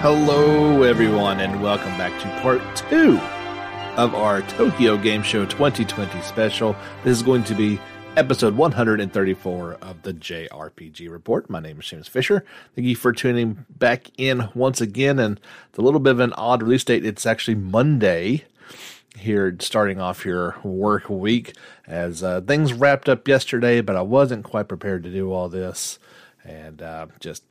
Hello, everyone, and welcome back to part two of our Tokyo Game Show 2020 special. This is going to be episode 134 of the JRPG Report. My name is James Fisher. Thank you for tuning back in once again. And it's a little bit of an odd release date. It's actually Monday here, starting off your work week, as uh, things wrapped up yesterday, but I wasn't quite prepared to do all this. And uh, just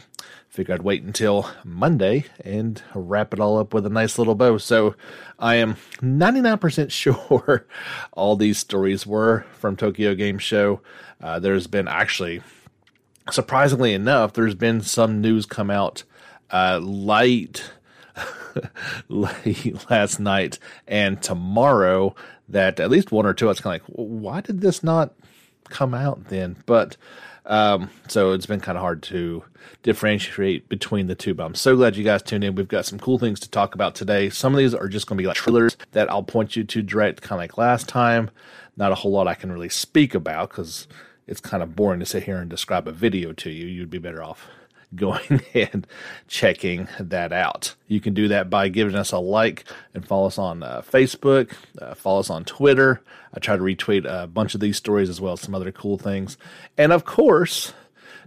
figured I'd wait until Monday and wrap it all up with a nice little bow. So I am 99% sure all these stories were from Tokyo Game Show. Uh, there's been actually, surprisingly enough, there's been some news come out uh, late. last night and tomorrow that at least one or two, it's kind of like, why did this not come out then? But um, so it's been kind of hard to differentiate between the two. But I'm so glad you guys tuned in. We've got some cool things to talk about today. Some of these are just going to be like trailers that I'll point you to direct, kind of like last time. Not a whole lot I can really speak about because it's kind of boring to sit here and describe a video to you. You'd be better off going and checking that out. You can do that by giving us a like and follow us on uh, Facebook, uh, follow us on Twitter. I try to retweet a bunch of these stories as well as some other cool things. And of course,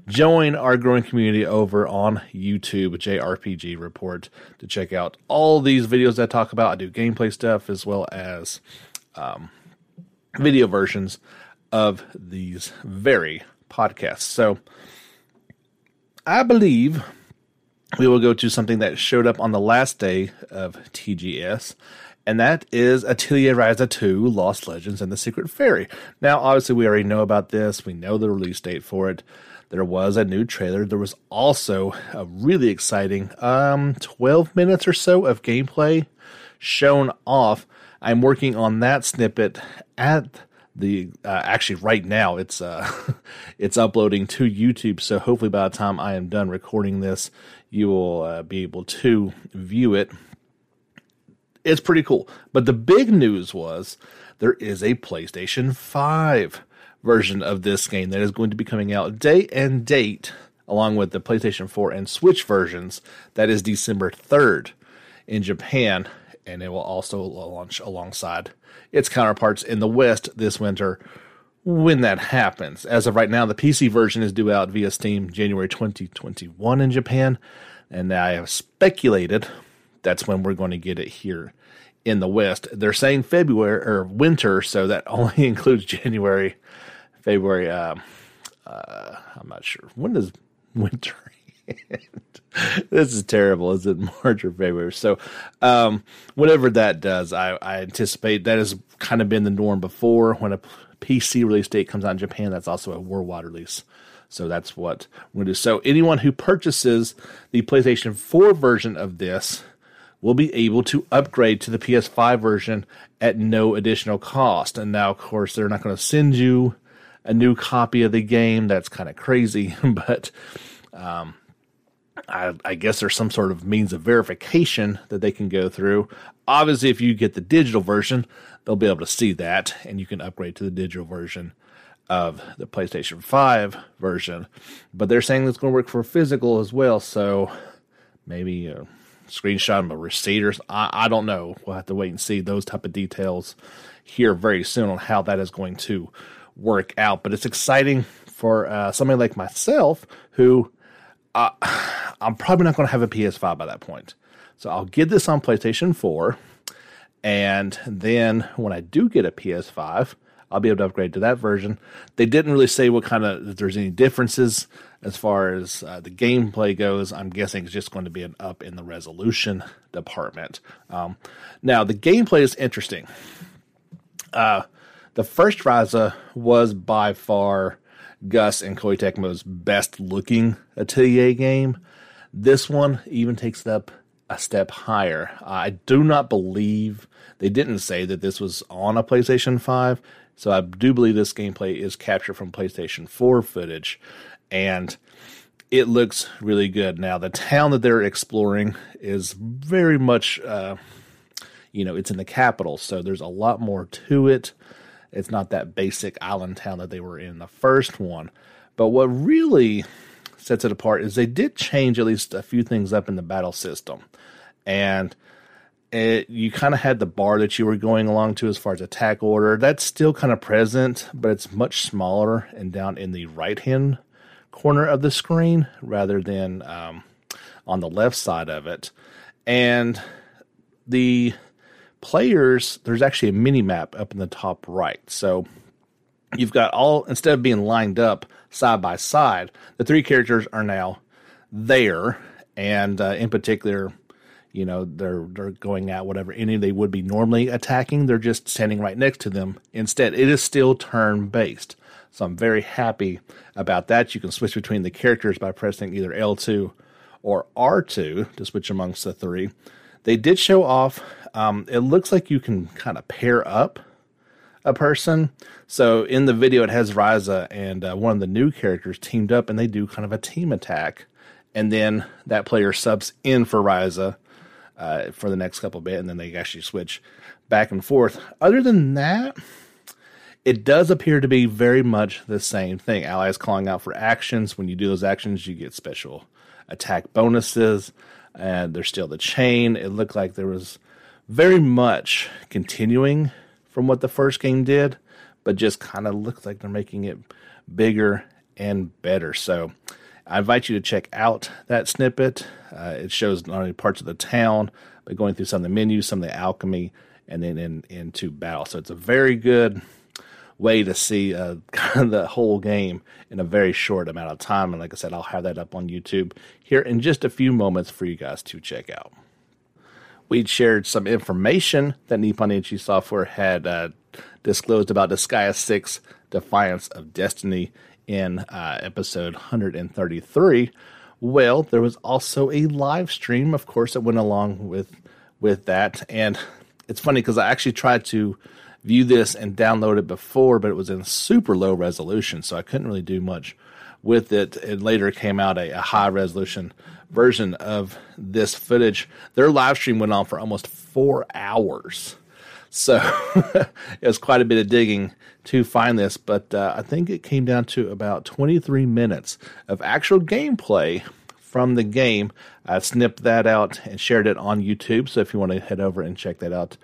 join our growing community over on YouTube, JRPG Report, to check out all these videos that I talk about. I do gameplay stuff as well as um, video versions of these very podcasts. So, I believe we will go to something that showed up on the last day of TGS, and that is Atelier Ryza 2 Lost Legends and the Secret Fairy. Now, obviously, we already know about this, we know the release date for it. There was a new trailer. There was also a really exciting um, 12 minutes or so of gameplay shown off. I'm working on that snippet at the uh, actually right now it's uh it's uploading to YouTube. So hopefully by the time I am done recording this you will uh, be able to view it. It's pretty cool. But the big news was there is a PlayStation 5 version of this game that is going to be coming out day and date along with the PlayStation 4 and Switch versions. That is December 3rd in Japan and it will also launch alongside its counterparts in the West this winter when that happens. As of right now, the PC version is due out via Steam January 2021 in Japan, and I have speculated that's when we're going to get it here in the West. They're saying February or winter, so that only includes January, February. Uh, uh, I'm not sure when does winter this is terrible. Is it March or February? So, um, whatever that does, I, I anticipate that has kind of been the norm before. When a PC release date comes out in Japan, that's also a worldwide release. So that's what we're going to do. So anyone who purchases the PlayStation 4 version of this will be able to upgrade to the PS5 version at no additional cost. And now, of course, they're not going to send you a new copy of the game. That's kind of crazy, but um, I, I, guess there's some sort of means of verification that they can go through. Obviously, if you get the digital version, they'll be able to see that, and you can upgrade to the digital version of the PlayStation 5 version. But they're saying it's going to work for physical as well, so maybe a screenshot of a receipt or I, I don't know. We'll have to wait and see those type of details here very soon on how that is going to work out. But it's exciting for uh, somebody like myself who uh, I'm probably not going to have a PS5 by that point. So I'll get this on PlayStation 4. And then when I do get a PS5, I'll be able to upgrade to that version. They didn't really say what kind of, if there's any differences as far as uh, the gameplay goes. I'm guessing it's just going to be an up in the resolution department. Um, now, the gameplay is interesting. Uh, the first Ryza was by far Gust and Koei Tecmo's best looking Atelier game. This one even takes it up a step higher. I do not believe they didn't say that this was on a PlayStation 5, so I do believe this gameplay is captured from PlayStation 4 footage, and it looks really good. Now, the town that they're exploring is very much, uh, you know, it's in the capital, so there's a lot more to it It's not that basic island town that they were in the first one. But what really sets it apart is they did change at least a few things up in the battle system. And it, you kind of had the bar that you were going along to as far as attack order. That's still kind of present, but it's much smaller and down in the right hand corner of the screen rather than um, on the left side of it. And the players, there's actually a mini map up in the top right. So you've got all, instead of being lined up side by side, the three characters are now there. And uh, in particular, you know they're they're going at whatever any they would be normally attacking. They're just standing right next to them. Instead it is still turn based so i'm very happy about that. You can switch between the characters by pressing either l2 or r2 to switch amongst the three they did show off um, it looks like you can kind of pair up a person so in the video it has Ryza and uh, one of the new characters teamed up and they do kind of a team attack and then that player subs in for Ryza uh, for the next couple bit, and then they actually switch back and forth. Other than that, it does appear to be very much the same thing. Allies calling out for actions. When you do those actions, you get special attack bonuses, and there's still the chain. It looked like there was very much continuing from what the first game did, but just kind of looks like they're making it bigger and better. So I invite you to check out that snippet. Uh, it shows not only parts of the town, but going through some of the menus, some of the alchemy, and then in, into battle. So it's a very good way to see uh, the whole game in a very short amount of time. And like I said, I'll have that up on YouTube here in just a few moments for you guys to check out. We'd shared some information that Nippon Ichi Software had uh, disclosed about Disgaea 6 Defiance of Destiny in uh, episode 133. Well, there was also a live stream, of course, that went along with with that, and it's funny because I actually tried to view this and download it before, but it was in super low resolution, so I couldn't really do much with it. It later came out a, a high resolution version of this footage. Their live stream went on for almost four hours. So it was quite a bit of digging to find this, but uh, I think it came down to about 23 minutes of actual gameplay from the game. I snipped that out and shared it on YouTube. So if you want to head over and check that out,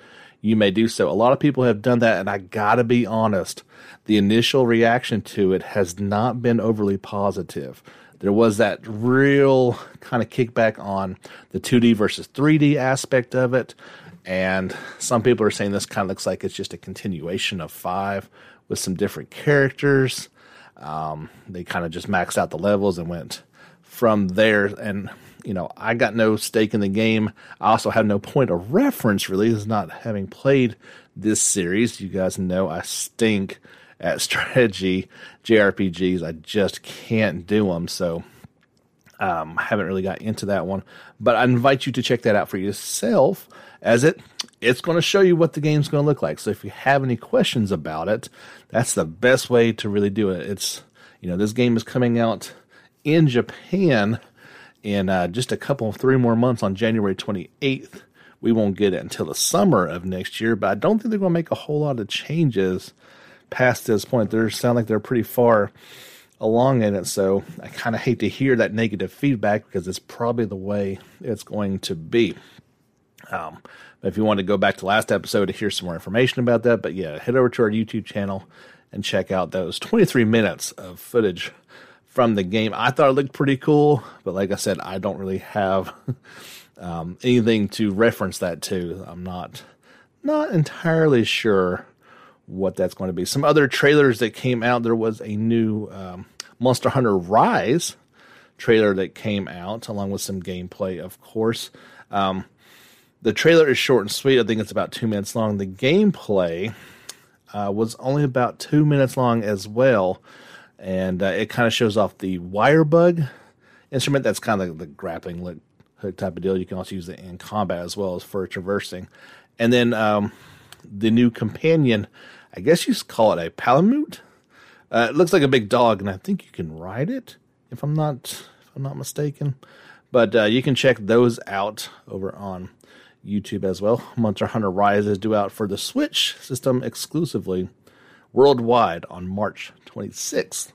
you may do so. A lot of people have done that, and I gotta be honest, the initial reaction to it has not been overly positive. There was that real kind of kickback on the 2D versus 3D aspect of it. And some people are saying this kind of looks like it's just a continuation of five with some different characters. Um, they kind of just maxed out the levels and went from there. And, you know, I got no stake in the game. I also have no point of reference, really, is not having played this series. You guys know I stink at strategy JRPGs. I just can't do them. So, um, I haven't really got into that one, but I invite you to check that out for yourself as it it's going to show you what the game's going to look like. So if you have any questions about it, that's the best way to really do it. It's you know this game is coming out in Japan in uh, just a couple three more months on January 28th. We won't get it until the summer of next year, but I don't think they're going to make a whole lot of changes past this point. They sound like they're pretty far along in it, so I kind of hate to hear that negative feedback because it's probably the way it's going to be. Um, if you want to go back to last episode to hear some more information about that, but yeah, head over to our YouTube channel and check out those 23 minutes of footage from the game. I thought it looked pretty cool, but like I said, I don't really have um, anything to reference that to. I'm not not entirely sure what that's going to be. Some other trailers that came out. There was a new um, Monster Hunter Rise trailer that came out, along with some gameplay, of course. Um, the trailer is short and sweet. I think it's about two minutes long. The gameplay uh, was only about two minutes long as well, and uh, it kind of shows off the wire bug instrument. That's kind of like the grappling hook type of deal. You can also use it in combat as well as for traversing. And then um, the new companion, I guess you call it a palamute. Uh, it looks like a big dog, and I think you can ride it if I'm not if I'm not mistaken. But uh, you can check those out over on YouTube as well. Monster Hunter Rise is due out for the Switch system exclusively worldwide on March 26th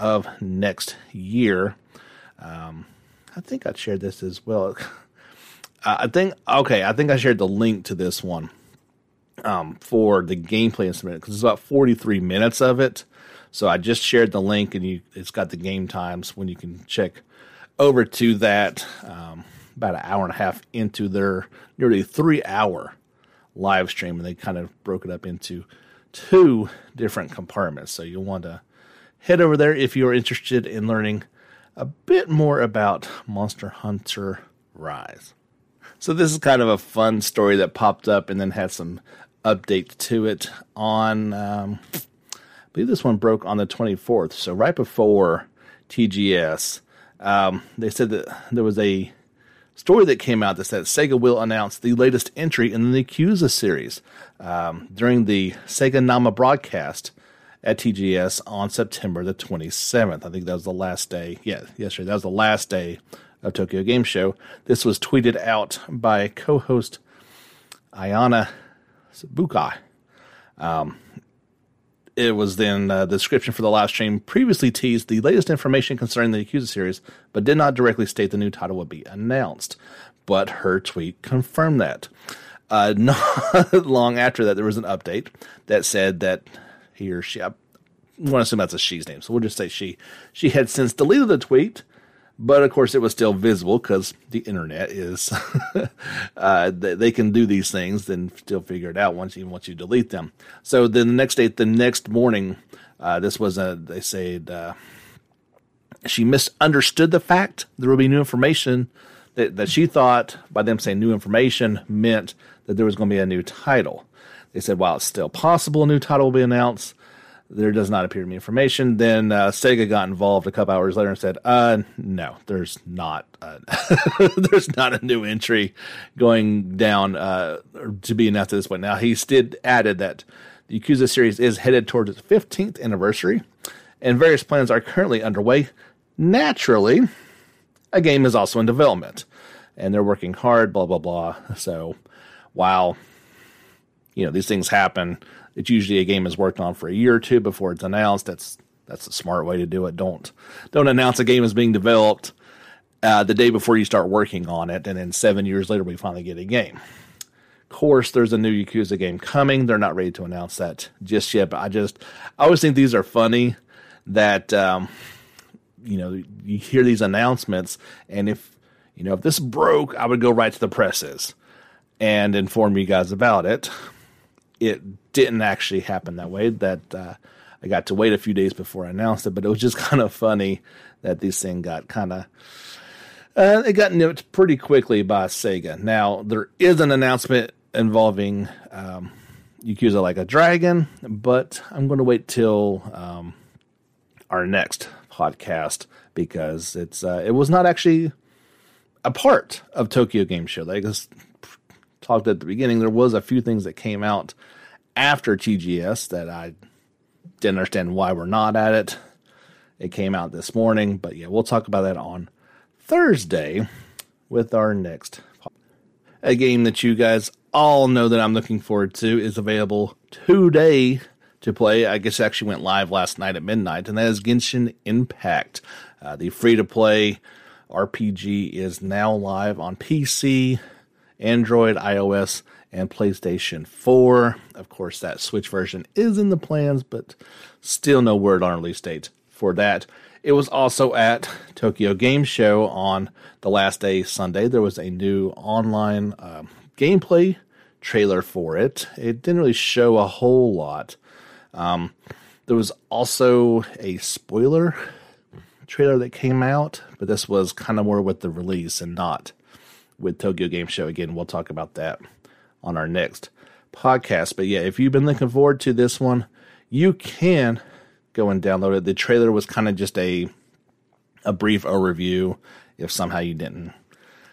of next year. Um, I think I shared this as well. I think okay, I think I shared the link to this one um, for the gameplay instrument because it's about 43 minutes of it. So I just shared the link, and you it's got the game times when you can check over to that. Um, about an hour and a half into their nearly three hour live stream, and they kind of broke it up into two different compartments. So you'll want to head over there if you're interested in learning a bit more about Monster Hunter Rise. So this is kind of a fun story that popped up and then had some update to it on um, I believe this one broke on the 24th. So right before TGS, um, they said that there was a story that came out that said Sega will announce the latest entry in the Yakuza series um, during the Sega Nama broadcast at TGS on September the 27th. I think that was the last day. Yeah, yesterday. That was the last day of Tokyo Game Show. This was tweeted out by co-host Ayana Sabukai. Um, it was then uh, the description for the live stream previously teased the latest information concerning the Yakuza series, but did not directly state the new title would be announced. But her tweet confirmed that. Uh, not long after that, there was an update that said that he or she, I want to assume that's a she's name, so we'll just say she, she had since deleted the tweet but of course, it was still visible because the internet is, uh, they can do these things and still figure it out once even once you delete them. So then the next day, the next morning, uh, this was a, they said, uh, she misunderstood the fact there would be new information that, that she thought by them saying new information meant that there was going to be a new title. They said, while it's still possible a new title will be announced, there does not appear to be information. Then uh, Sega got involved a couple hours later and said, "Uh, no, there's not. Uh, there's not a new entry going down uh, to be announced at this point." Now he did added that the Yakuza series is headed towards its 15th anniversary, and various plans are currently underway. Naturally, a game is also in development, and they're working hard. Blah blah blah. So, while you know these things happen it's usually a game is worked on for a year or two before it's announced. That's that's a smart way to do it. Don't don't announce a game is being developed uh, the day before you start working on it, and then seven years later we finally get a game. Of course, there's a new Yakuza game coming. They're not ready to announce that just yet, but I just I always think these are funny. That um, you know you hear these announcements, and if you know if this broke, I would go right to the presses and inform you guys about it it didn't actually happen that way. That uh, I got to wait a few days before I announced it, but it was just kind of funny that this thing got kind of uh, it got nipped pretty quickly by Sega. Now there is an announcement involving um, Yakuza Like a Dragon, but I'm going to wait till um, our next podcast because it's uh, it was not actually a part of Tokyo Game Show. Like I just talked at the beginning, there was a few things that came out after TGS that I didn't understand why we're not at it. It came out this morning, but yeah, we'll talk about that on Thursday with our next a game that you guys all know that I'm looking forward to is available today to play. I guess actually went live last night at midnight, and that is Genshin Impact. Uh, the free to play RPG is now live on PC, Android, iOS, and PlayStation 4. Of course, that Switch version is in the plans, but still no word on release date for that. It was also at Tokyo Game Show on the last day, Sunday. There was a new online uh, gameplay trailer for it. It didn't really show a whole lot. Um, there was also a spoiler trailer that came out, but this was kind of more with the release and not with Tokyo Game Show. Again, we'll talk about that on our next podcast. But yeah, if you've been looking forward to this one, you can go and download it. The trailer was kind of just a a brief overview. If somehow you didn't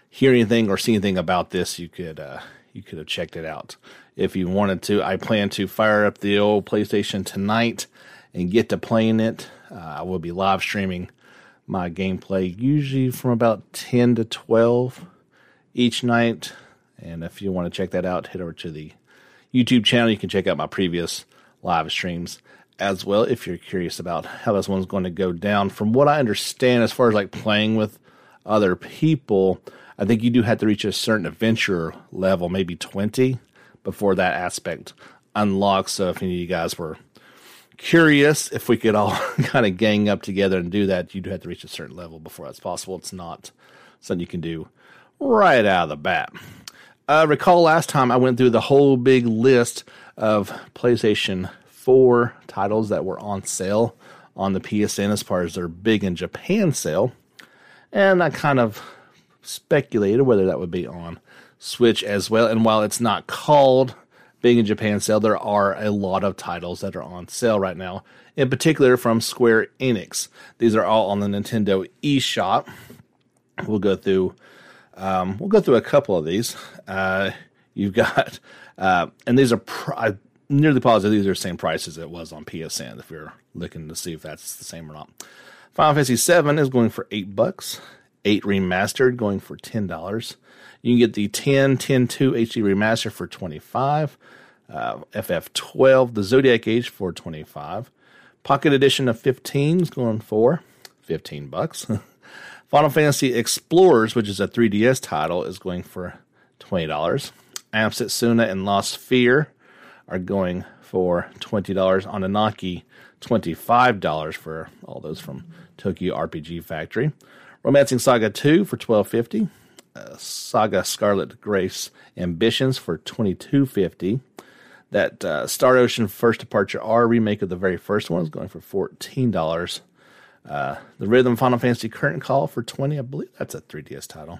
hear anything or see anything about this, you could uh, you could have checked it out if you wanted to. I plan to fire up the old PlayStation tonight and get to playing it. Uh, I will be live streaming my gameplay usually from about 10 to 12 each night. And if you want to check that out, head over to the YouTube channel. You can check out my previous live streams as well if you're curious about how this one's going to go down. From what I understand, as far as like playing with other people, I think you do have to reach a certain adventure level, maybe 20, before that aspect unlocks. So if any of you guys were curious if we could all kind of gang up together and do that, you'd have to reach a certain level before that's possible. It's not something you can do right out of the bat. Uh, recall last time I went through the whole big list of PlayStation 4 titles that were on sale on the PSN as far as their big in Japan sale. And I kind of speculated whether that would be on Switch as well. And while it's not called Big in Japan sale, there are a lot of titles that are on sale right now, in particular from Square Enix. These are all on the Nintendo eShop. We'll go through um, we'll go through a couple of these. Uh, you've got, uh, and these are nearly positive these are the same price as it was on PSN. If you're looking to see if that's the same or not, Final Fantasy VII is going for eight bucks. Eight remastered going for ten dollars. You can get the 10 10 2 HD remaster for 25. Uh, FF12, the Zodiac Age for 25. Pocket Edition of 15 is going for 15 bucks. Final Fantasy Explorers, which is a 3DS title, is going for $20. Am and Lost Sphear are going for $20. Oninaki, $25 for all those from Tokyo RPG Factory. Romancing Saga 2 for $12.50. Uh, Saga Scarlet Grace Ambitions for $22.50. That uh, Star Ocean First Departure R remake of the very first one is going for $14. Uh, Theatrhythm Final Fantasy Curtain Call for 20 I believe that's a 3DS title.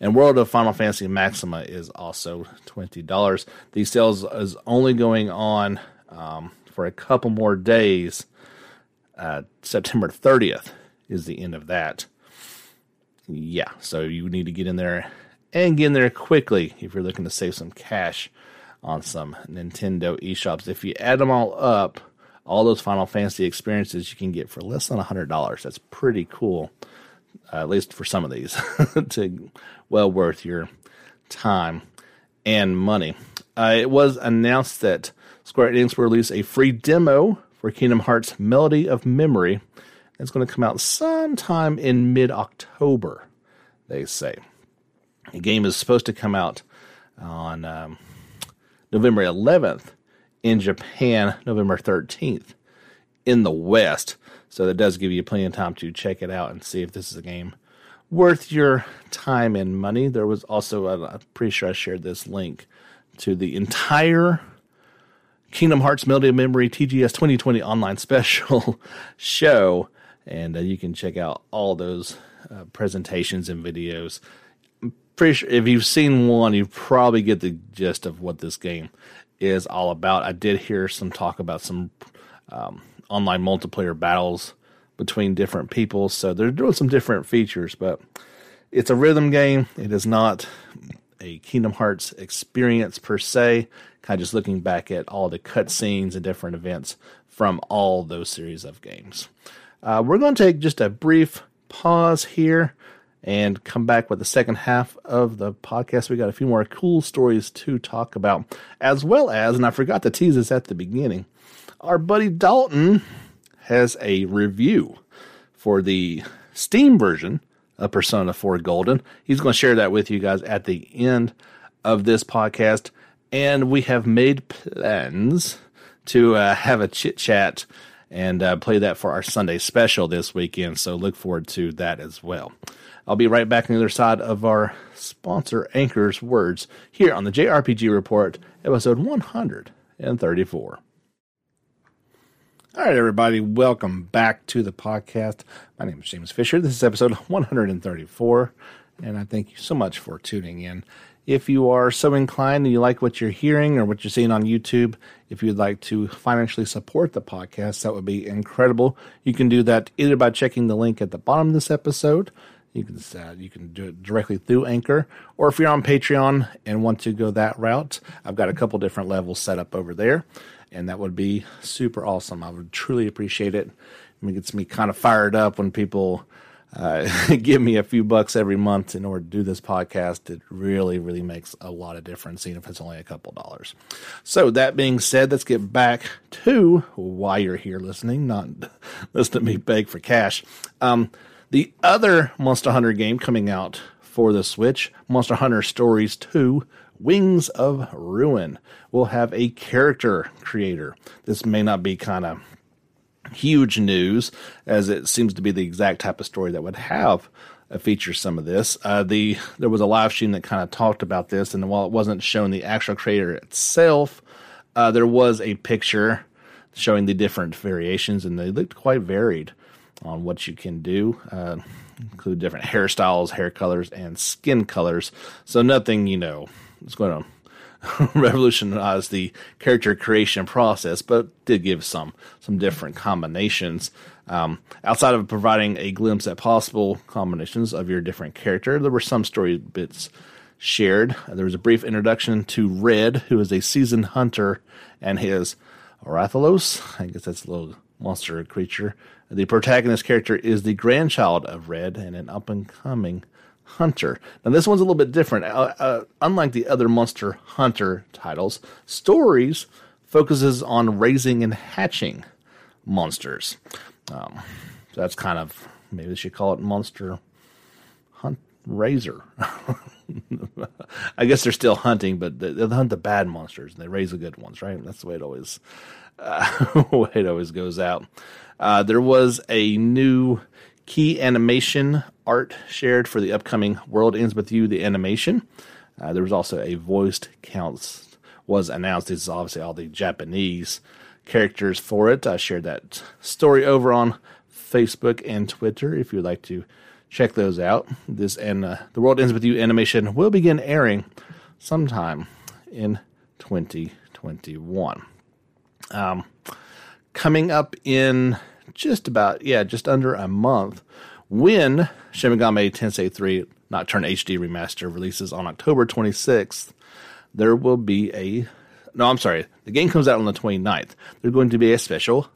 And World of Final Fantasy Maxima is also $20. These sales is only going on um, for a couple more days. Uh, September 30th is the end of that. Yeah, so you need to get in there and get in there quickly if you're looking to save some cash on some Nintendo eShops. If you add them all up, all those Final Fantasy experiences you can get for less than $100. That's pretty cool, uh, at least for some of these. to well worth your time and money. Uh, it was announced that Square Enix will release a free demo for Kingdom Hearts Melody of Memory. It's going to come out sometime in mid October, they say. The game is supposed to come out on um, November 11th in Japan, November 13th in the West. So that does give you plenty of time to check it out and see if this is a game worth your time and money. There was also, I'm pretty sure I shared this link to the entire Kingdom Hearts Melody of Memory TGS 2020 online special show. And uh, you can check out all those uh, presentations and videos. Pretty sure if you've seen one, you probably get the gist of what this game is all about. I did hear some talk about some um, online multiplayer battles between different people. So they're doing some different features, but it's a rhythm game. It is not a Kingdom Hearts experience per se. Kind of just looking back at all the cutscenes and different events from all those series of games. Uh, we're going to take just a brief pause here and come back with the second half of the podcast. We got a few more cool stories to talk about, as well as, and I forgot to tease this at the beginning, our buddy Dalton has a review for the Steam version of Persona 4 Golden. He's going to share that with you guys at the end of this podcast. And we have made plans to uh, have a chit chat and uh, play that for our Sunday special this weekend. So look forward to that as well. I'll be right back on the other side of our sponsor Anchor's words here on the JRPG Report, episode 134. All right, everybody, welcome back to the podcast. My name is James Fisher. This is episode 134, and I thank you so much for tuning in. If you are so inclined and you like what you're hearing or what you're seeing on YouTube, if you'd like to financially support the podcast, that would be incredible. You can do that either by checking the link at the bottom of this episode. You can uh, you can do it directly through Anchor, or if you're on Patreon and want to go that route, I've got a couple different levels set up over there and that would be super awesome. I would truly appreciate it. I mean, it gets me kind of fired up when people uh, give me a few bucks every month in order to do this podcast, it really, really makes a lot of difference, even if it's only a couple dollars. So, that being said, let's get back to why you're here listening, not listen to me beg for cash. Um, the other Monster Hunter game coming out for the Switch, Monster Hunter Stories 2 Wings of Ruin, will have a character creator. This may not be kind of huge news, as it seems to be the exact type of story that would have feature some of this. Uh, the there was a live stream that kind of talked about this, and while it wasn't shown the actual creator itself, uh, there was a picture showing the different variations, and they looked quite varied on what you can do. Uh, include different hairstyles, hair colors, and skin colors. So nothing, you know, is going to revolutionize the character creation process, but did give some some different combinations. Um, outside of providing a glimpse at possible combinations of your different character, there were some story bits shared. There was a brief introduction to Red, who is a seasoned hunter, and his Rathalos. I guess that's a little monster creature. The protagonist character is the grandchild of Red and an up and coming Hunter. Now, this one's a little bit different. Uh, uh, unlike the other Monster Hunter titles, Stories focuses on raising and hatching monsters. Um, so that's kind of maybe they should call it Monster Hunt Raiser. I guess they're still hunting, but they, they, hunt the bad monsters and they raise the good ones, right? That's the way it always uh, it always goes out. Uh, there was a new key animation art shared for the upcoming World Ends With You, the animation. Uh, there was also a voiced count was announced. This is obviously all the Japanese characters for it. I shared that story over on Facebook and Twitter if you'd like to check those out. This and uh, the World Ends With You animation will begin airing sometime in 2021. Um, coming up in just about, yeah, just under a month, when Shin Megami Tensei 3 Nocturne HD Remaster releases on October 26th, there will be a. No, I'm sorry. The game comes out on the 29th. There's going to be a special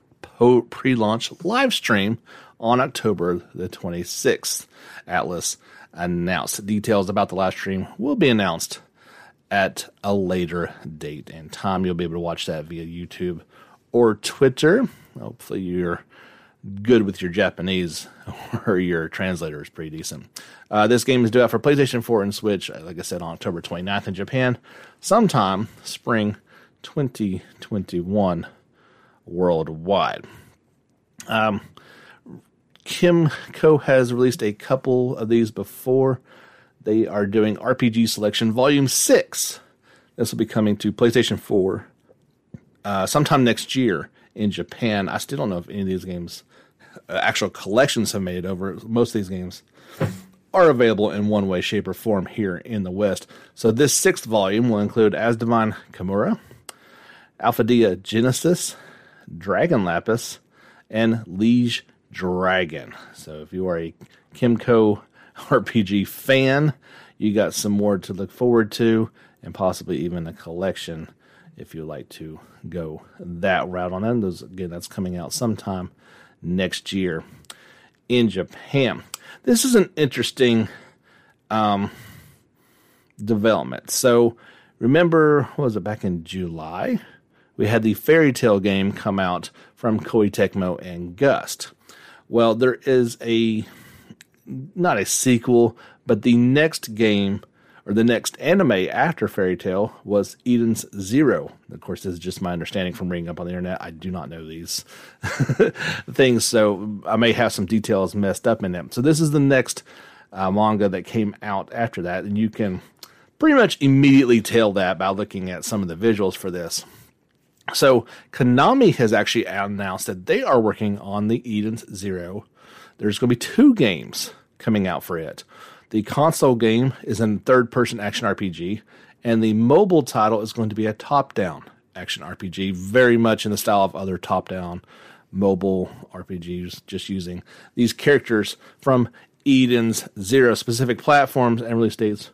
pre launch live stream on October the 26th. Atlus announced. Details about the live stream will be announced at a later date and time. You'll be able to watch that via YouTube or Twitter. Hopefully, you're good with your Japanese or your translator is pretty decent. Uh, this game is due out for PlayStation 4 and Switch, uh, like I said, on October 29th in Japan, sometime spring 2021 worldwide. Um, Kemco has released a couple of these before. They are doing RPG Selection Volume 6. This will be coming to PlayStation 4 uh, sometime next year in Japan. I still don't know if any of these games uh, actual collections have made over. Most of these games are available in one way, shape, or form here in the West. So this sixth volume will include Asdivine Kamura, Alphadia Genesis, Dragon Lapis, and Liege Dragon. So if you are a Kemco RPG fan, you got some more to look forward to, and possibly even a collection if you like to go that route on them. Those again, that's coming out sometime next year in Japan. This is an interesting um, development. So, remember, was it back in July? We had the Fairy Tail game come out from Koei Tecmo and Gust. Well, there is a not a sequel, but the next game or the next anime after Fairy Tail was Eden's Zero. Of course, this is just my understanding from reading up on the internet. I do not know these things, so I may have some details messed up in them. So this is the next uh, manga that came out after that, and you can pretty much immediately tell that by looking at some of the visuals for this. So Konami has actually announced that they are working on the Eden's Zero. There's going to be two games coming out for it. The console game is a third person action RPG, and the mobile title is going to be a top down action RPG, very much in the style of other top down mobile RPGs, just using these characters from Eden's Zero specific platforms and release dates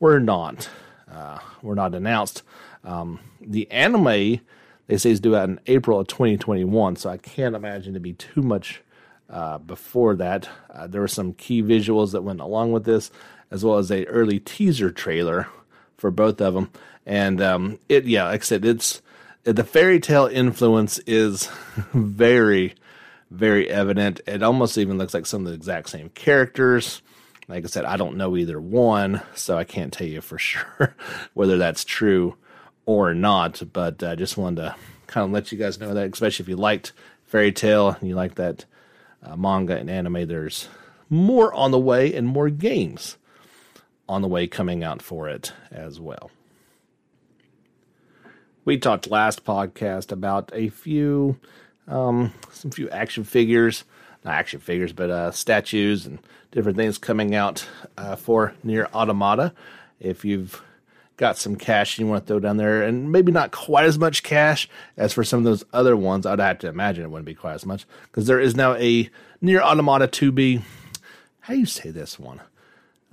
were not uh, were not announced. Um, the anime they say is due out in April of 2021, so I can't imagine to be too much uh, before that. Uh, there were some key visuals that went along with this, as well as a early teaser trailer for both of them. And um, it, yeah, like I said, it's the Fairy Tail influence is very, very evident. It almost even looks like some of the exact same characters. Like I said, I don't know either one, so I can't tell you for sure whether that's true or not. But I just wanted to kind of let you guys know that, especially if you liked Fairy Tail and you like that uh, manga and anime, there's more on the way and more games on the way coming out for it as well. We talked last podcast about a few, um, some few action figures, not action figures, but uh, statues and different things coming out uh, for NieR Automata. If you've got some cash you want to throw down there, and maybe not quite as much cash as for some of those other ones, I'd have to imagine it wouldn't be quite as much because there is now a NieR Automata 2B. How do you say this one?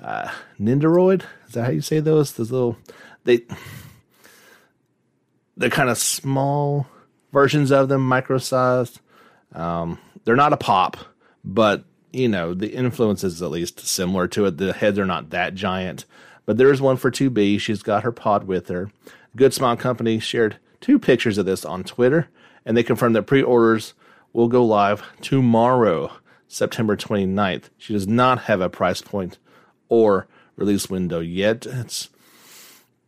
Uh? Is that how you say those? Those little they they're kind of small versions of them, micro sized. Um, they're not a pop, but you know the influence is at least similar to it. The heads are not that giant, but there is one for 2B. She's got her pod with her. Good Smile Company shared two pictures of this on Twitter, and they confirmed that pre-orders will go live tomorrow, September 29th. She does not have a price point or release window yet. It's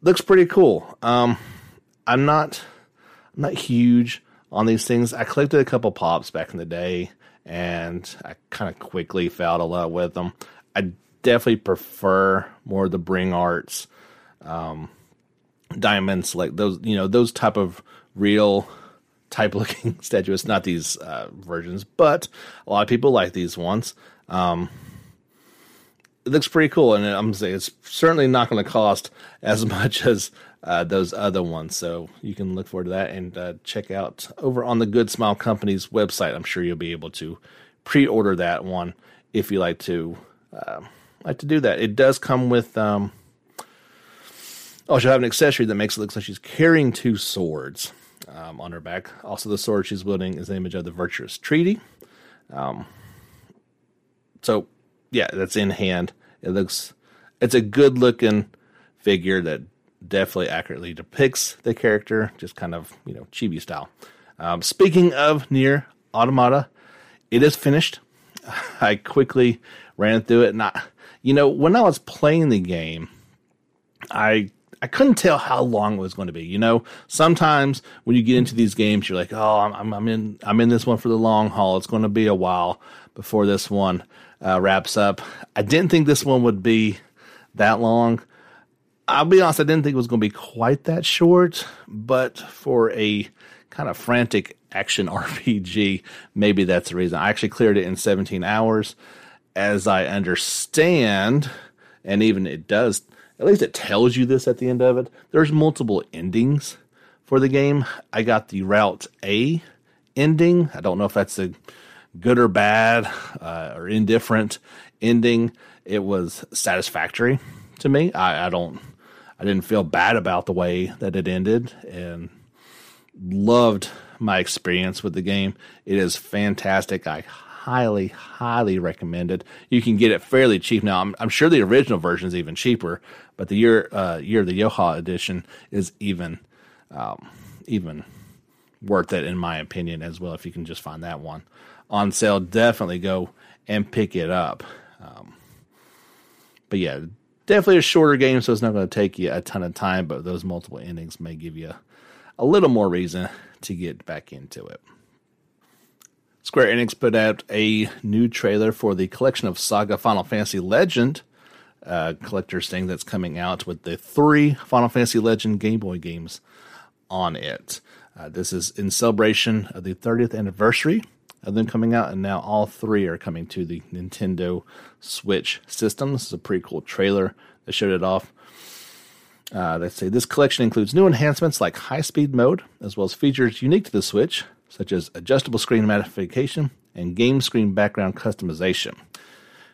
looks pretty cool. Um, I'm not I'm not huge on these things. I collected a couple pops back in the day, and I kind of quickly fell in love with them. I definitely prefer more the Bring Arts um, diamonds, like those you know those type of real type looking statues. Not these uh, versions, but a lot of people like these ones. Um, it looks pretty cool, and I'm saying it's certainly not going to cost as much as uh, those other ones. So you can look forward to that and uh, check out over on the Good Smile Company's website. I'm sure you'll be able to pre-order that one if you like to uh, like to do that. It does come with. Um, oh, she'll have an accessory that makes it look like she's carrying two swords um, on her back. Also, the sword she's wielding is the image of the Virtuous Treaty. Um, so, yeah, that's in hand. It looks. It's a good looking figure that definitely accurately depicts the character, just kind of you know chibi style. Um, speaking of NieR Automata, it is finished. I quickly ran through it, and I, you know, when I was playing the game, I I couldn't tell how long it was going to be. You know, sometimes when you get into these games, you're like, oh, I'm, I'm in I'm in this one for the long haul. It's going to be a while before this one uh, wraps up. I didn't think this one would be that long. I'll be honest, I didn't think it was going to be quite that short, but for a kind of frantic action RPG, maybe that's the reason. I actually cleared it in 17 hours. As I understand, and even it does, at least it tells you this at the end of it, there's multiple endings for the game. I got the Route A ending. I don't know if that's a good or bad uh, or indifferent ending. It was satisfactory to me. I, I don't I didn't feel bad about the way that it ended and loved my experience with the game. It is fantastic. I highly, highly recommend it. You can get it fairly cheap now. I'm, I'm sure the original version is even cheaper, but the year uh, year the YoRHa edition is even um, even worth it in my opinion as well. If you can just find that one on sale, definitely go and pick it up. Um, but yeah, definitely a shorter game, so it's not going to take you a ton of time, but those multiple endings may give you a little more reason to get back into it. Square Enix put out a new trailer for the collection of Saga Final Fantasy Legend uh, collector's thing that's coming out with the three Final Fantasy Legend Game Boy games on it. Uh, this is in celebration of the 30th anniversary of them coming out, and now all three are coming to the Nintendo Switch system. This is a pretty cool trailer that showed it off. Uh, they say this collection includes new enhancements like high speed mode, as well as features unique to the Switch, such as adjustable screen magnification and game screen background customization.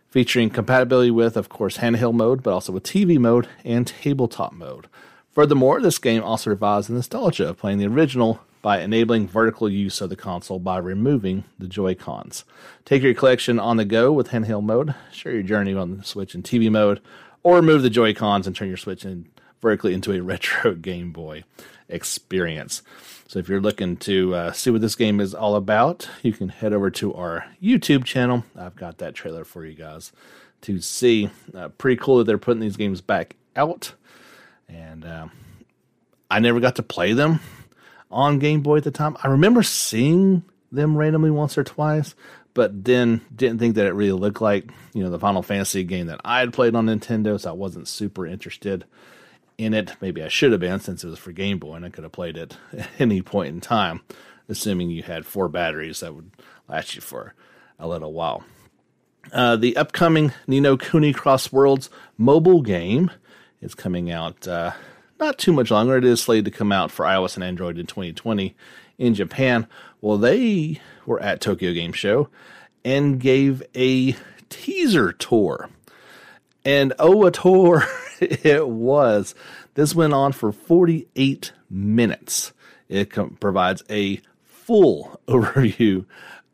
Featuring compatibility with, of course, handheld mode, but also with TV mode and tabletop mode. Furthermore, this game also revives the nostalgia of playing the original by enabling vertical use of the console by removing the Joy Cons. Take your collection on the go with handheld mode, share your journey on the Switch in TV mode, or remove the Joy Cons and turn your Switch in vertically into a retro Game Boy experience. So if you're looking to uh, see what this game is all about, you can head over to our YouTube channel. I've got that trailer for you guys to see. Uh, pretty cool that they're putting these games back out. And uh, I never got to play them on Game Boy at the time. I remember seeing them randomly once or twice, but then didn't think that it really looked like you know the Final Fantasy game that I had played on Nintendo, so I wasn't super interested in it. Maybe I should have been since it was for Game Boy and I could have played it at any point in time, assuming you had four batteries that would last you for a little while. Uh, the upcoming Ni no Kuni Cross Worlds mobile game is coming out uh, not too much longer. It is slated to come out for iOS and Android in 2020 in Japan. Well, they were at Tokyo Game Show and gave a teaser tour. And oh, a tour it was. This went on for 48 minutes. It com- provides a full overview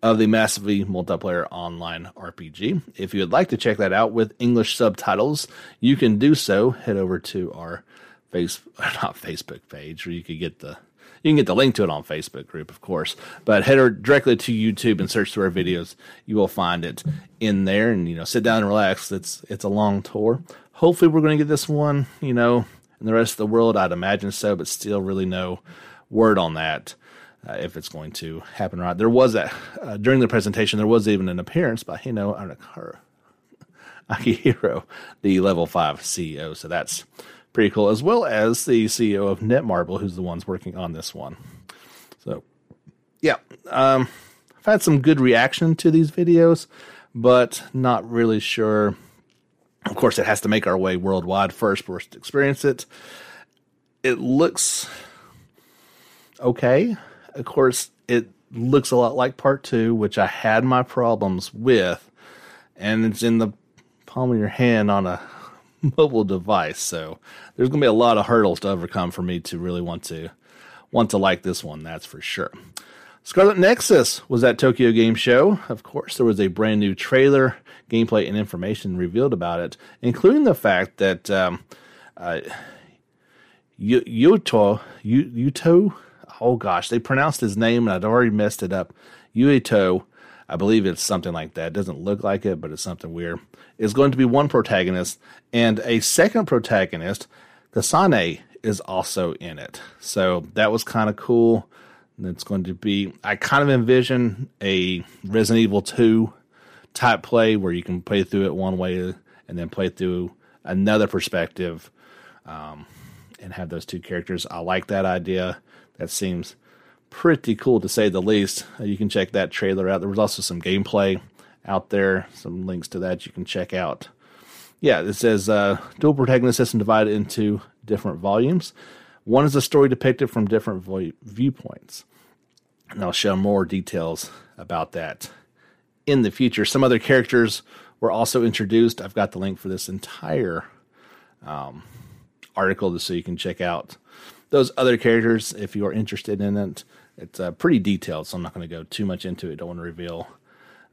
of the massively multiplayer online RPG. If you would like to check that out with English subtitles, you can do so. Head over to our face not Facebook page, where you could get the you can get the link to it on Facebook group, of course. But head directly to YouTube and search through our videos. You will find it in there, and you know, sit down and relax. It's it's a long tour. Hopefully, we're going to get this one. You know, in the rest of the world, I'd imagine so, but still, really no word on that. Uh, if it's going to happen not. There was a uh, during the presentation. There was even an appearance by you know Akihiro, the level five CEO. So that's pretty cool, as well as the CEO of Netmarble, who's the ones working on this one. So, yeah, um, I've had some good reaction to these videos, but not really sure. Of course, it has to make our way worldwide first for us to experience it. It looks okay. Of course, it looks a lot like part two, which I had my problems with, and it's in the palm of your hand on a mobile device. So there's going to be a lot of hurdles to overcome for me to really want to want to like this one. That's for sure. Scarlet Nexus was at Tokyo Game Show. Of course, there was a brand new trailer, gameplay, and information revealed about it, including the fact that um, uh, Yuto, Yuto, oh gosh, they pronounced his name and I'd already messed it up. Yuito I believe it's something like that. It doesn't look like it, but it's something weird. Is going to be one protagonist, and a second protagonist, Kasane, is also in it. So that was kind of cool. It's going to be, I kind of envision a Resident Evil 2 type play where you can play through it one way and then play through another perspective um, and have those two characters. I like that idea. That seems pretty cool to say the least. Uh, you can check that trailer out. There was also some gameplay out there, some links to that you can check out. Yeah, it says uh, dual protagonist system divided into different volumes. One is a story depicted from different vo- viewpoints. And I'll show more details about that in the future. Some other characters were also introduced. I've got the link for this entire um, article so you can check out those other characters if you are interested in it. It's uh, pretty detailed, so I'm not going to go too much into it. Don't want to reveal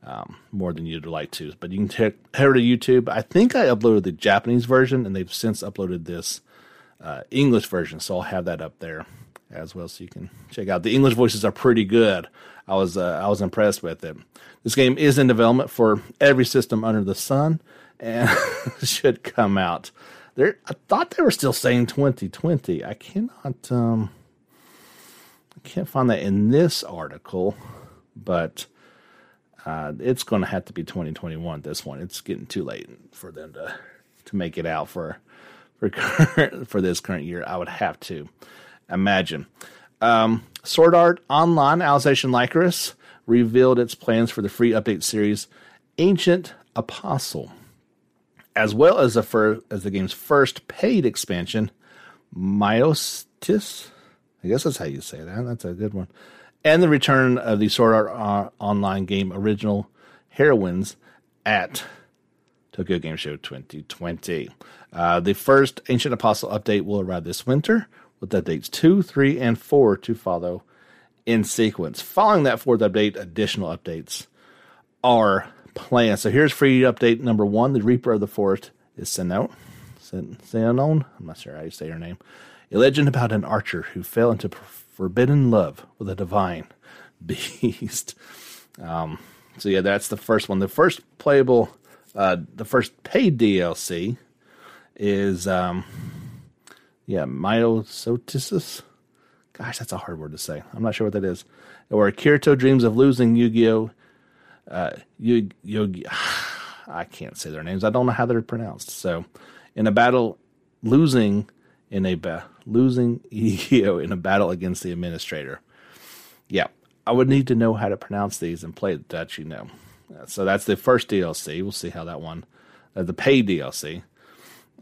um, more than you'd like to. But you can head over to YouTube. I think I uploaded the Japanese version, and they've since uploaded this uh, English version, so I'll have that up there as well, so you can check out. The English voices are pretty good. I was uh, I was impressed with it. This game is in development for every system under the sun, and should come out. There, I thought they were still saying 2020. I cannot. Um, can't find that in this article, but uh, it's going to have to be 2021. This one, it's getting too late for them to to make it out for for current, for this current year. I would have to imagine. Um, Sword Art Online Alicization Lycoris revealed its plans for the free update series Ancient Apostle, as well as the fir- as the game's first paid expansion, Myostis. I guess that's how you say that. That's a good one. And the return of the Sword Art uh, Online game original heroines at Tokyo Game Show 2020. Uh, the first Ancient Apostle update will arrive this winter, with updates 2, 3, and 4 to follow in sequence. Following that fourth update, additional updates are planned. So here's free update number one: the Reaper of the Forest is Sinnoh. Sinon, I'm not sure how you say her name. A legend about an archer who fell into forbidden love with a divine beast. Um, so yeah, that's the first one. The first playable, uh, the first paid DLC is, um, yeah, Myosotis. Gosh, that's a hard word to say. I'm not sure what that is. Or Kirito dreams of losing Eugeo. Uh, Yu Yu I can't say their names. I don't know how they're pronounced. So, in a battle, losing in a ba- losing Eugeo in a battle against the administrator. Yeah, I would need to know how to pronounce these and play that, you know. So that's the first DLC. We'll see how that one, uh, the paid DLC.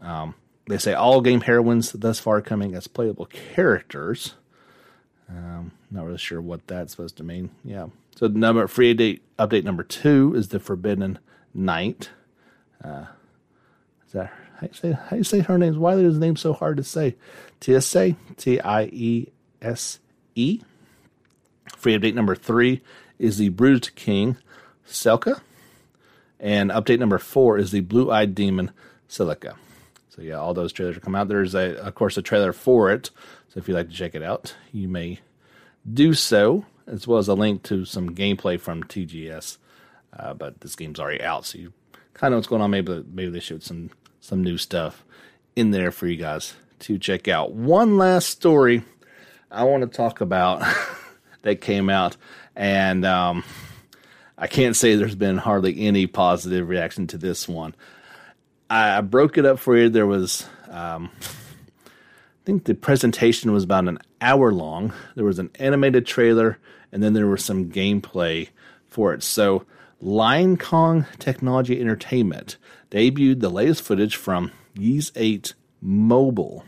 Um, they say all game heroines thus far coming as playable characters. Um, not really sure what that's supposed to mean. Yeah. So the number free update update number two is the Forbidden Knight. Uh, is that how you say how you say her name? Why is his name so hard to say? Tiese T I E S E. Free update number three is the Bruised King Selka, and update number four is the Blue Eyed Demon Silica. So yeah, all those trailers are come out. There's a, of course, a trailer for it. So if you'd like to check it out, you may do so, as well as a link to some gameplay from TGS. Uh, but this game's already out, so you kind of know what's going on. Maybe maybe they showed some some new stuff in there for you guys to check out. One last story I want to talk about that came out, and um, I can't say there's been hardly any positive reaction to this one. I broke it up for you. There was, um, I think the presentation was about an hour long. There was an animated trailer, and then there was some gameplay for it. So, Lion Kong Technology Entertainment debuted the latest footage from Ys 8 Mobile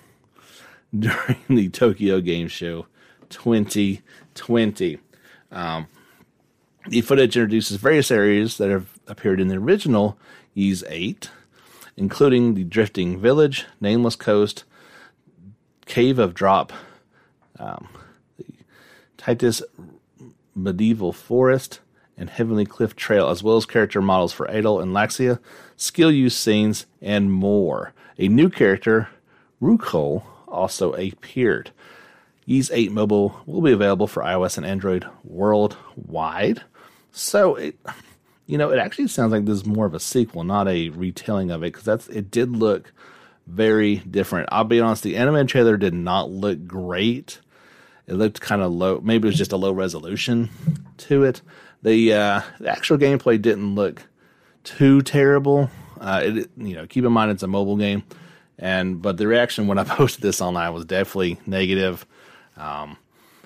during the Tokyo Game Show 2020. Um, the footage introduces various areas that have appeared in the original Ys 8 including the Drifting Village, Nameless Coast, Cave of Drop, um, the Titus Medieval Forest, and Heavenly Cliff Trail, as well as character models for Adol and Laxia, skill use scenes, and more. A new character, Ruko, also appeared. Ys 8 Mobile will be available for iOS and Android worldwide. So it you know, it actually sounds like this is more of a sequel, not a retelling of it, because that's it did look very different. I'll be honest, the anime trailer did not look great. It looked kind of low. Maybe it was just a low resolution to it. The, uh, the actual gameplay didn't look too terrible. Uh, it, you know, keep in mind it's a mobile game, and but the reaction when I posted this online was definitely negative. Um,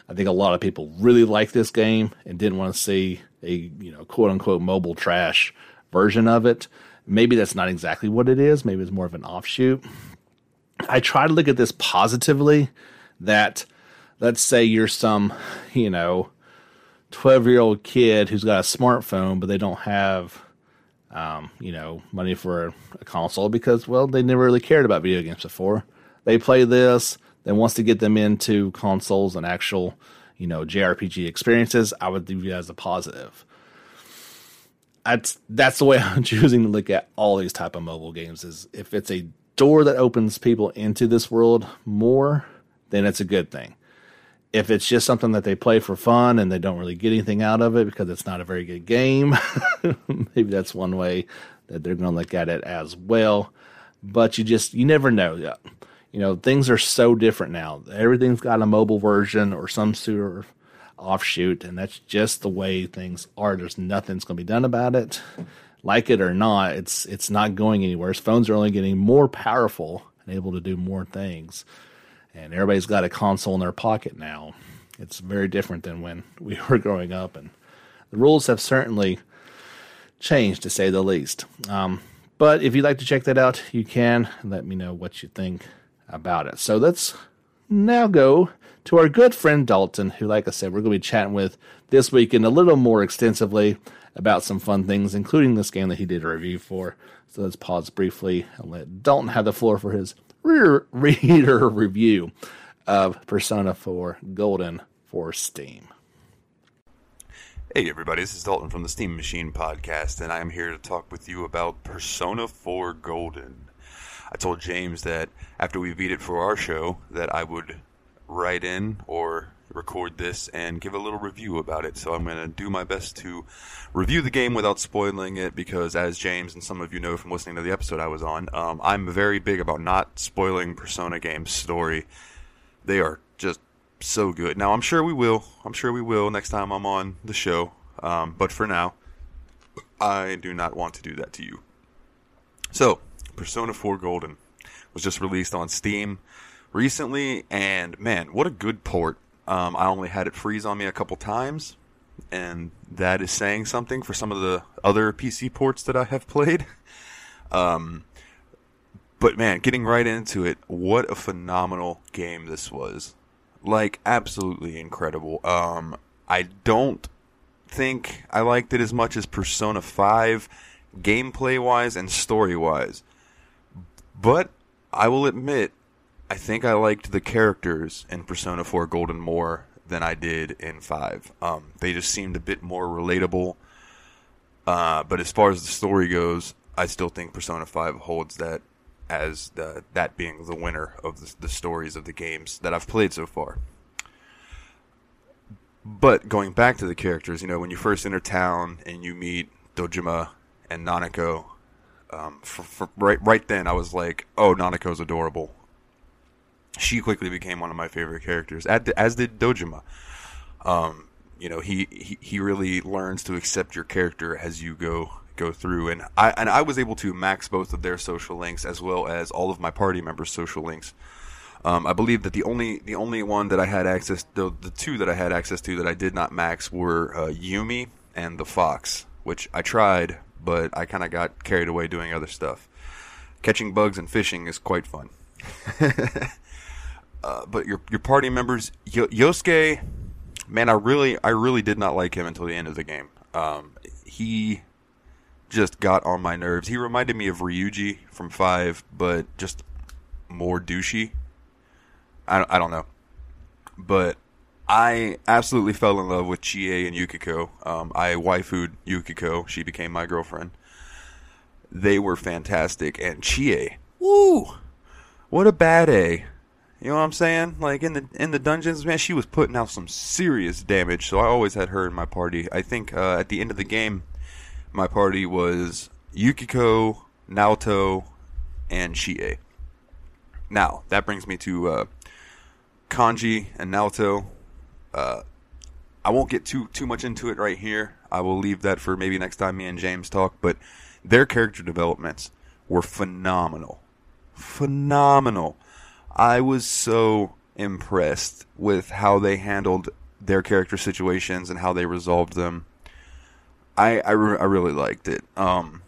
I think a lot of people really like this game and didn't want to see a you know quote unquote mobile trash version of it. Maybe that's not exactly what it is. Maybe it's more of an offshoot. I try to look at this positively. That let's say you're some you know 12 year old kid who's got a smartphone, but they don't have um, you know money for a, console because well they never really cared about video games before. They play this that wants to get them into consoles and actual, you know, JRPG experiences, I would view it as a positive. That's that's the way I'm choosing to look at all these type of mobile games. Is if it's a door that opens people into this world more, then it's a good thing. If it's just something that they play for fun and they don't really get anything out of it because it's not a very good game, maybe that's one way that they're going to look at it as well. But you just you never know you know, things are so different now. Everything's got a mobile version or some sort of offshoot, and that's just the way things are. There's nothing's going to be done about it. Like it or not, it's it's not going anywhere. Phones are only getting more powerful and able to do more things, and everybody's got a console in their pocket now. It's very different than when we were growing up, and the rules have certainly changed to say the least. Um, but if you'd like to check that out, you can. Let me know what you think about it. So let's now go to our good friend Dalton, who, like I said, we're going to be chatting with this weekend a little more extensively about some fun things, including this game that he did a review for. So let's pause briefly and let Dalton have the floor for his reader, reader review of Persona 4 Golden for Steam. Hey everybody, this is Dalton from the Steam Machine Podcast, and I'm here to talk with you about Persona 4 Golden. I told James that after we beat it for our show, that I would write in or record this and give a little review about it. So I'm going to do my best to review the game without spoiling it because, as James and some of you know from listening to the episode I was on, um, I'm very big about not spoiling Persona games' story. They are just so good. Now, I'm sure we will. I'm sure we will next time I'm on the show. Um, but for now, I do not want to do that to you. So, Persona 4 Golden was just released on Steam recently, and man, what a good port. Um, I only had it freeze on me a couple times, and that is saying something for some of the other PC ports that I have played. Um, but man, getting right into it, what a phenomenal game this was like absolutely incredible. Um, I don't think I liked it as much as Persona 5 gameplay wise and story wise. But I will admit, I think I liked the characters in Persona 4 Golden more than I did in 5. Um, they just seemed a bit more relatable. Uh, but as far as the story goes, I still think Persona 5 holds that as the, that being the winner of the, the stories of the games that I've played so far. But going back to the characters, you know, when you first enter town and you meet Dojima and Nanako, um, for, for, right right then I was like, oh, Nanako's adorable. She quickly became one of my favorite characters, as did Dojima. Um, you know, he, he he really learns to accept your character as you go go through, and I and I was able to max both of their social links as well as all of my party members' social links. Um, I believe that the only the only one that I had access the the two that I had access to that I did not max were uh, Yumi and the Fox, which I tried, but I kind of got carried away doing other stuff. Catching bugs and fishing is quite fun. uh, but your your party members, y- Yosuke, man, I really I really did not like him until the end of the game. Um, he just got on my nerves. He reminded me of Ryuji from Five, but just more douchey. I, I don't know. But I absolutely fell in love with Chie and Yukiko. Um, I waifued Yukiko. She became my girlfriend. They were fantastic. And Chie, woo! What a bad A. You know what I'm saying? Like in the in the dungeons, man, she was putting out some serious damage. So I always had her in my party. I think uh, at the end of the game, my party was Yukiko, Naoto, and Chie. Now that brings me to uh, Kanji and Naoto. Uh, I won't get too too much into it right here. I will leave that for maybe next time me and James talk. But their character developments were phenomenal, phenomenal. I was so impressed with how they handled their character situations and how they resolved them. I I, re- I really liked it. Um,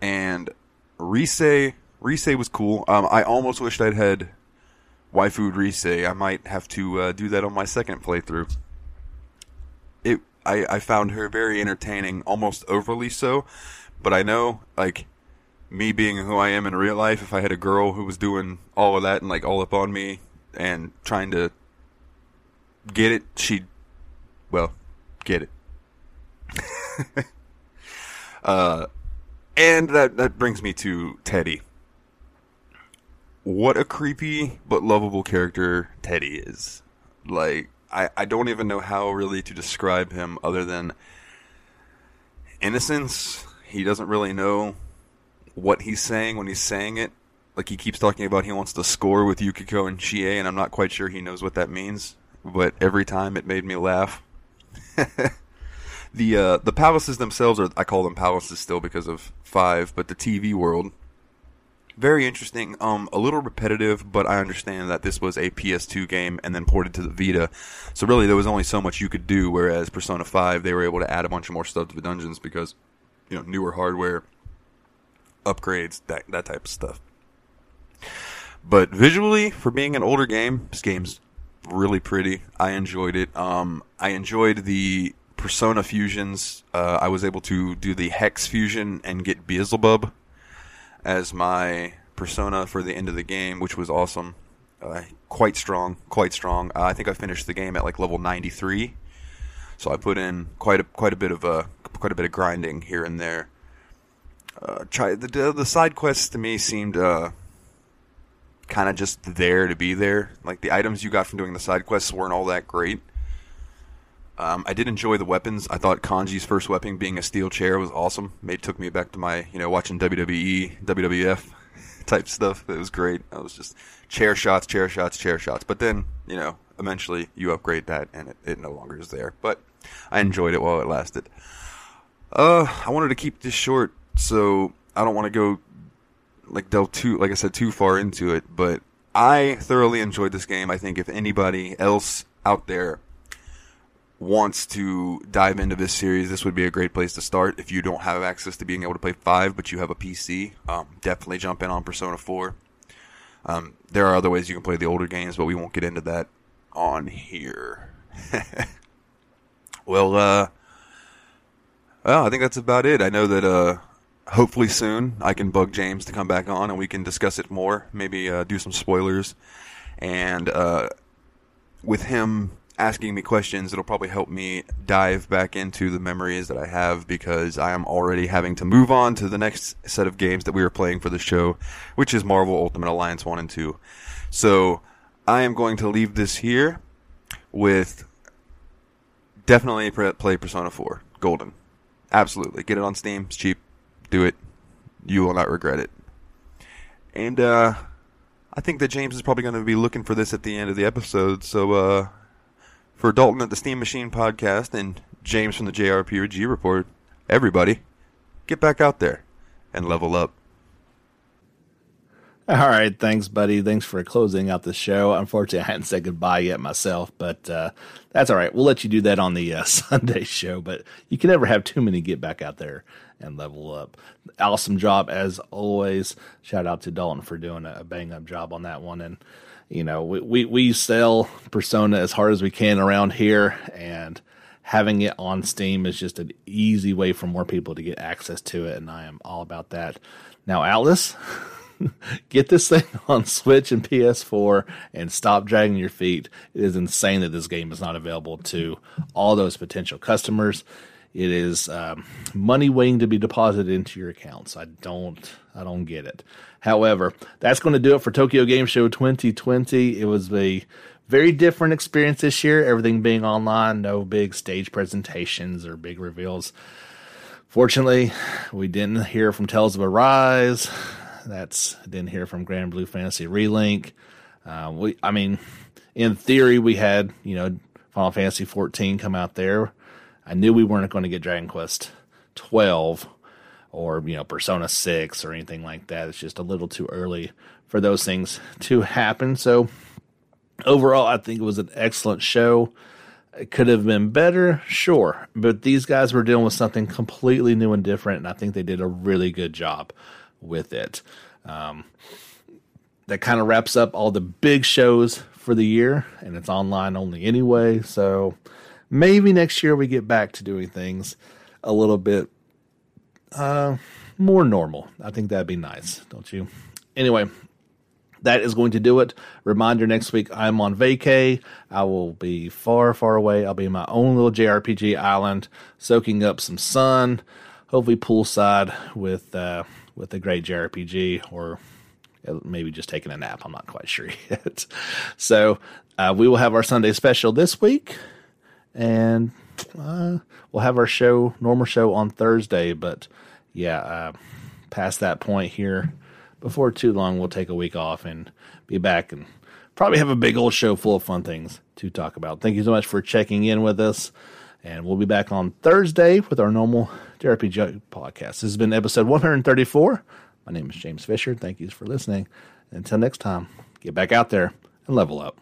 and Rise Rise was cool. Um, I almost wished I'd had waifu Rise. I might have to uh, do that on my second playthrough. It I, I found her very entertaining, almost overly so. But I know, like, me being who I am in real life, if I had a girl who was doing all of that and like all up on me and trying to get it, she'd well, get it. uh, and that that brings me to Teddy what a creepy but lovable character Teddy is. Like, I, I don't even know how really to describe him other than innocence. He doesn't really know what he's saying when he's saying it. Like, he keeps talking about he wants to score with Yukiko and Chie, and I'm not quite sure he knows what that means. But every time it made me laugh. the uh, the palaces themselves are I call them palaces still because of five, but the TV world very interesting. Um, a little repetitive, but I understand that this was a PS2 game and then ported to the Vita. So really, there was only so much you could do. Whereas Persona 5, they were able to add a bunch of more stuff to the dungeons because, you know, newer hardware, upgrades, that that type of stuff. But visually, for being an older game, this game's really pretty. I enjoyed it. Um, I enjoyed the Persona fusions. Uh, I was able to do the Hex fusion and get Beelzebub as my persona for the end of the game, which was awesome. Uh, quite strong, quite strong. Uh, I think I finished the game at like level 93. So I put in quite a quite a bit of uh, quite a bit of grinding here and there. Uh, try the the side quests to me seemed uh, kind of just there to be there. Like the items you got from doing the side quests weren't all that great. Um, I did enjoy the weapons. I thought Kanji's first weapon being a steel chair was awesome. It took me back to my, you know, watching WWE, WWF type stuff. It was great. I was just chair shots, chair shots, chair shots. But then, you know, eventually you upgrade that and it, it no longer is there. But I enjoyed it while it lasted. Uh, I wanted to keep this short, so I don't want to go like delve too, like I said, too far into it. But I thoroughly enjoyed this game. I think if anybody else out there wants to dive into this series, this would be a great place to start. If you don't have access to being able to play 5, but you have a PC, um, definitely jump in on Persona 4. Um, there are other ways you can play the older games, but we won't get into that on here. well, uh, well, I think that's about it. I know that, uh, hopefully soon I can bug James to come back on and we can discuss it more. Maybe, uh, do some spoilers. And, uh, with him asking me questions, it'll probably help me dive back into the memories that I have because I am already having to move on to the next set of games that we are playing for the show, which is Marvel Ultimate Alliance 1 and 2. So I am going to leave this here with definitely play Persona 4 Golden. Absolutely. Get it on Steam. It's cheap. Do it. You will not regret it. And, uh, I think that James is probably going to be looking for this at the end of the episode, so, uh, for Dalton at the Steam Machine podcast and James from the JRPG Report, everybody, get back out there and level up. All right, thanks, buddy. Thanks for closing out the show. Unfortunately, I hadn't said goodbye yet myself, but uh, that's all right. We'll let you do that on the uh, Sunday show, but you can never have too many get back out there and level up. Awesome job as always. Shout out to Dalton for doing a bang up job on that one. And you know, we, we, we sell Persona as hard as we can around here, and having it on Steam is just an easy way for more people to get access to it, and I am all about that. Now, Atlus, get this thing on Switch and PS4 and stop dragging your feet. It is insane that this game is not available to all those potential customers. It is um, money waiting to be deposited into your accounts. I don't, I don't get it. However, that's going to do it for Tokyo Game Show 2020. It was a very different experience this year. Everything being online, no big stage presentations or big reveals. Fortunately, we didn't hear from Tales of Arise. That's didn't hear from Granblue Fantasy Relink. Uh, we, I mean, in theory, we had you know Final Fantasy 14 come out there I knew we weren't going to get Dragon Quest 12 or, you know, Persona 6 or anything like that. It's just a little too early for those things to happen. So, overall, I think it was an excellent show. It could have been better, sure, but these guys were dealing with something completely new and different, and I think they did a really good job with it. Um, that kind of wraps up all the big shows for the year, and it's online only anyway. So, maybe next year we get back to doing things a little bit uh, more normal. I think that'd be nice, don't you? Anyway, that is going to do it. Reminder next week I'm on vacay. I will be far, far away. I'll be in my own little JRPG island, soaking up some sun, hopefully poolside with uh, with a great JRPG or maybe just taking a nap. I'm not quite sure yet. So uh, we will have our Sunday special this week and uh, we'll have our show, normal show on Thursday. But yeah, uh, past that point here, before too long, we'll take a week off and be back and probably have a big old show full of fun things to talk about. Thank you so much for checking in with us. And we'll be back on Thursday with our normal Therapy JRPG podcast. This has been episode 134. My name is James Fisher. Thank you for listening. Until next time, get back out there and level up.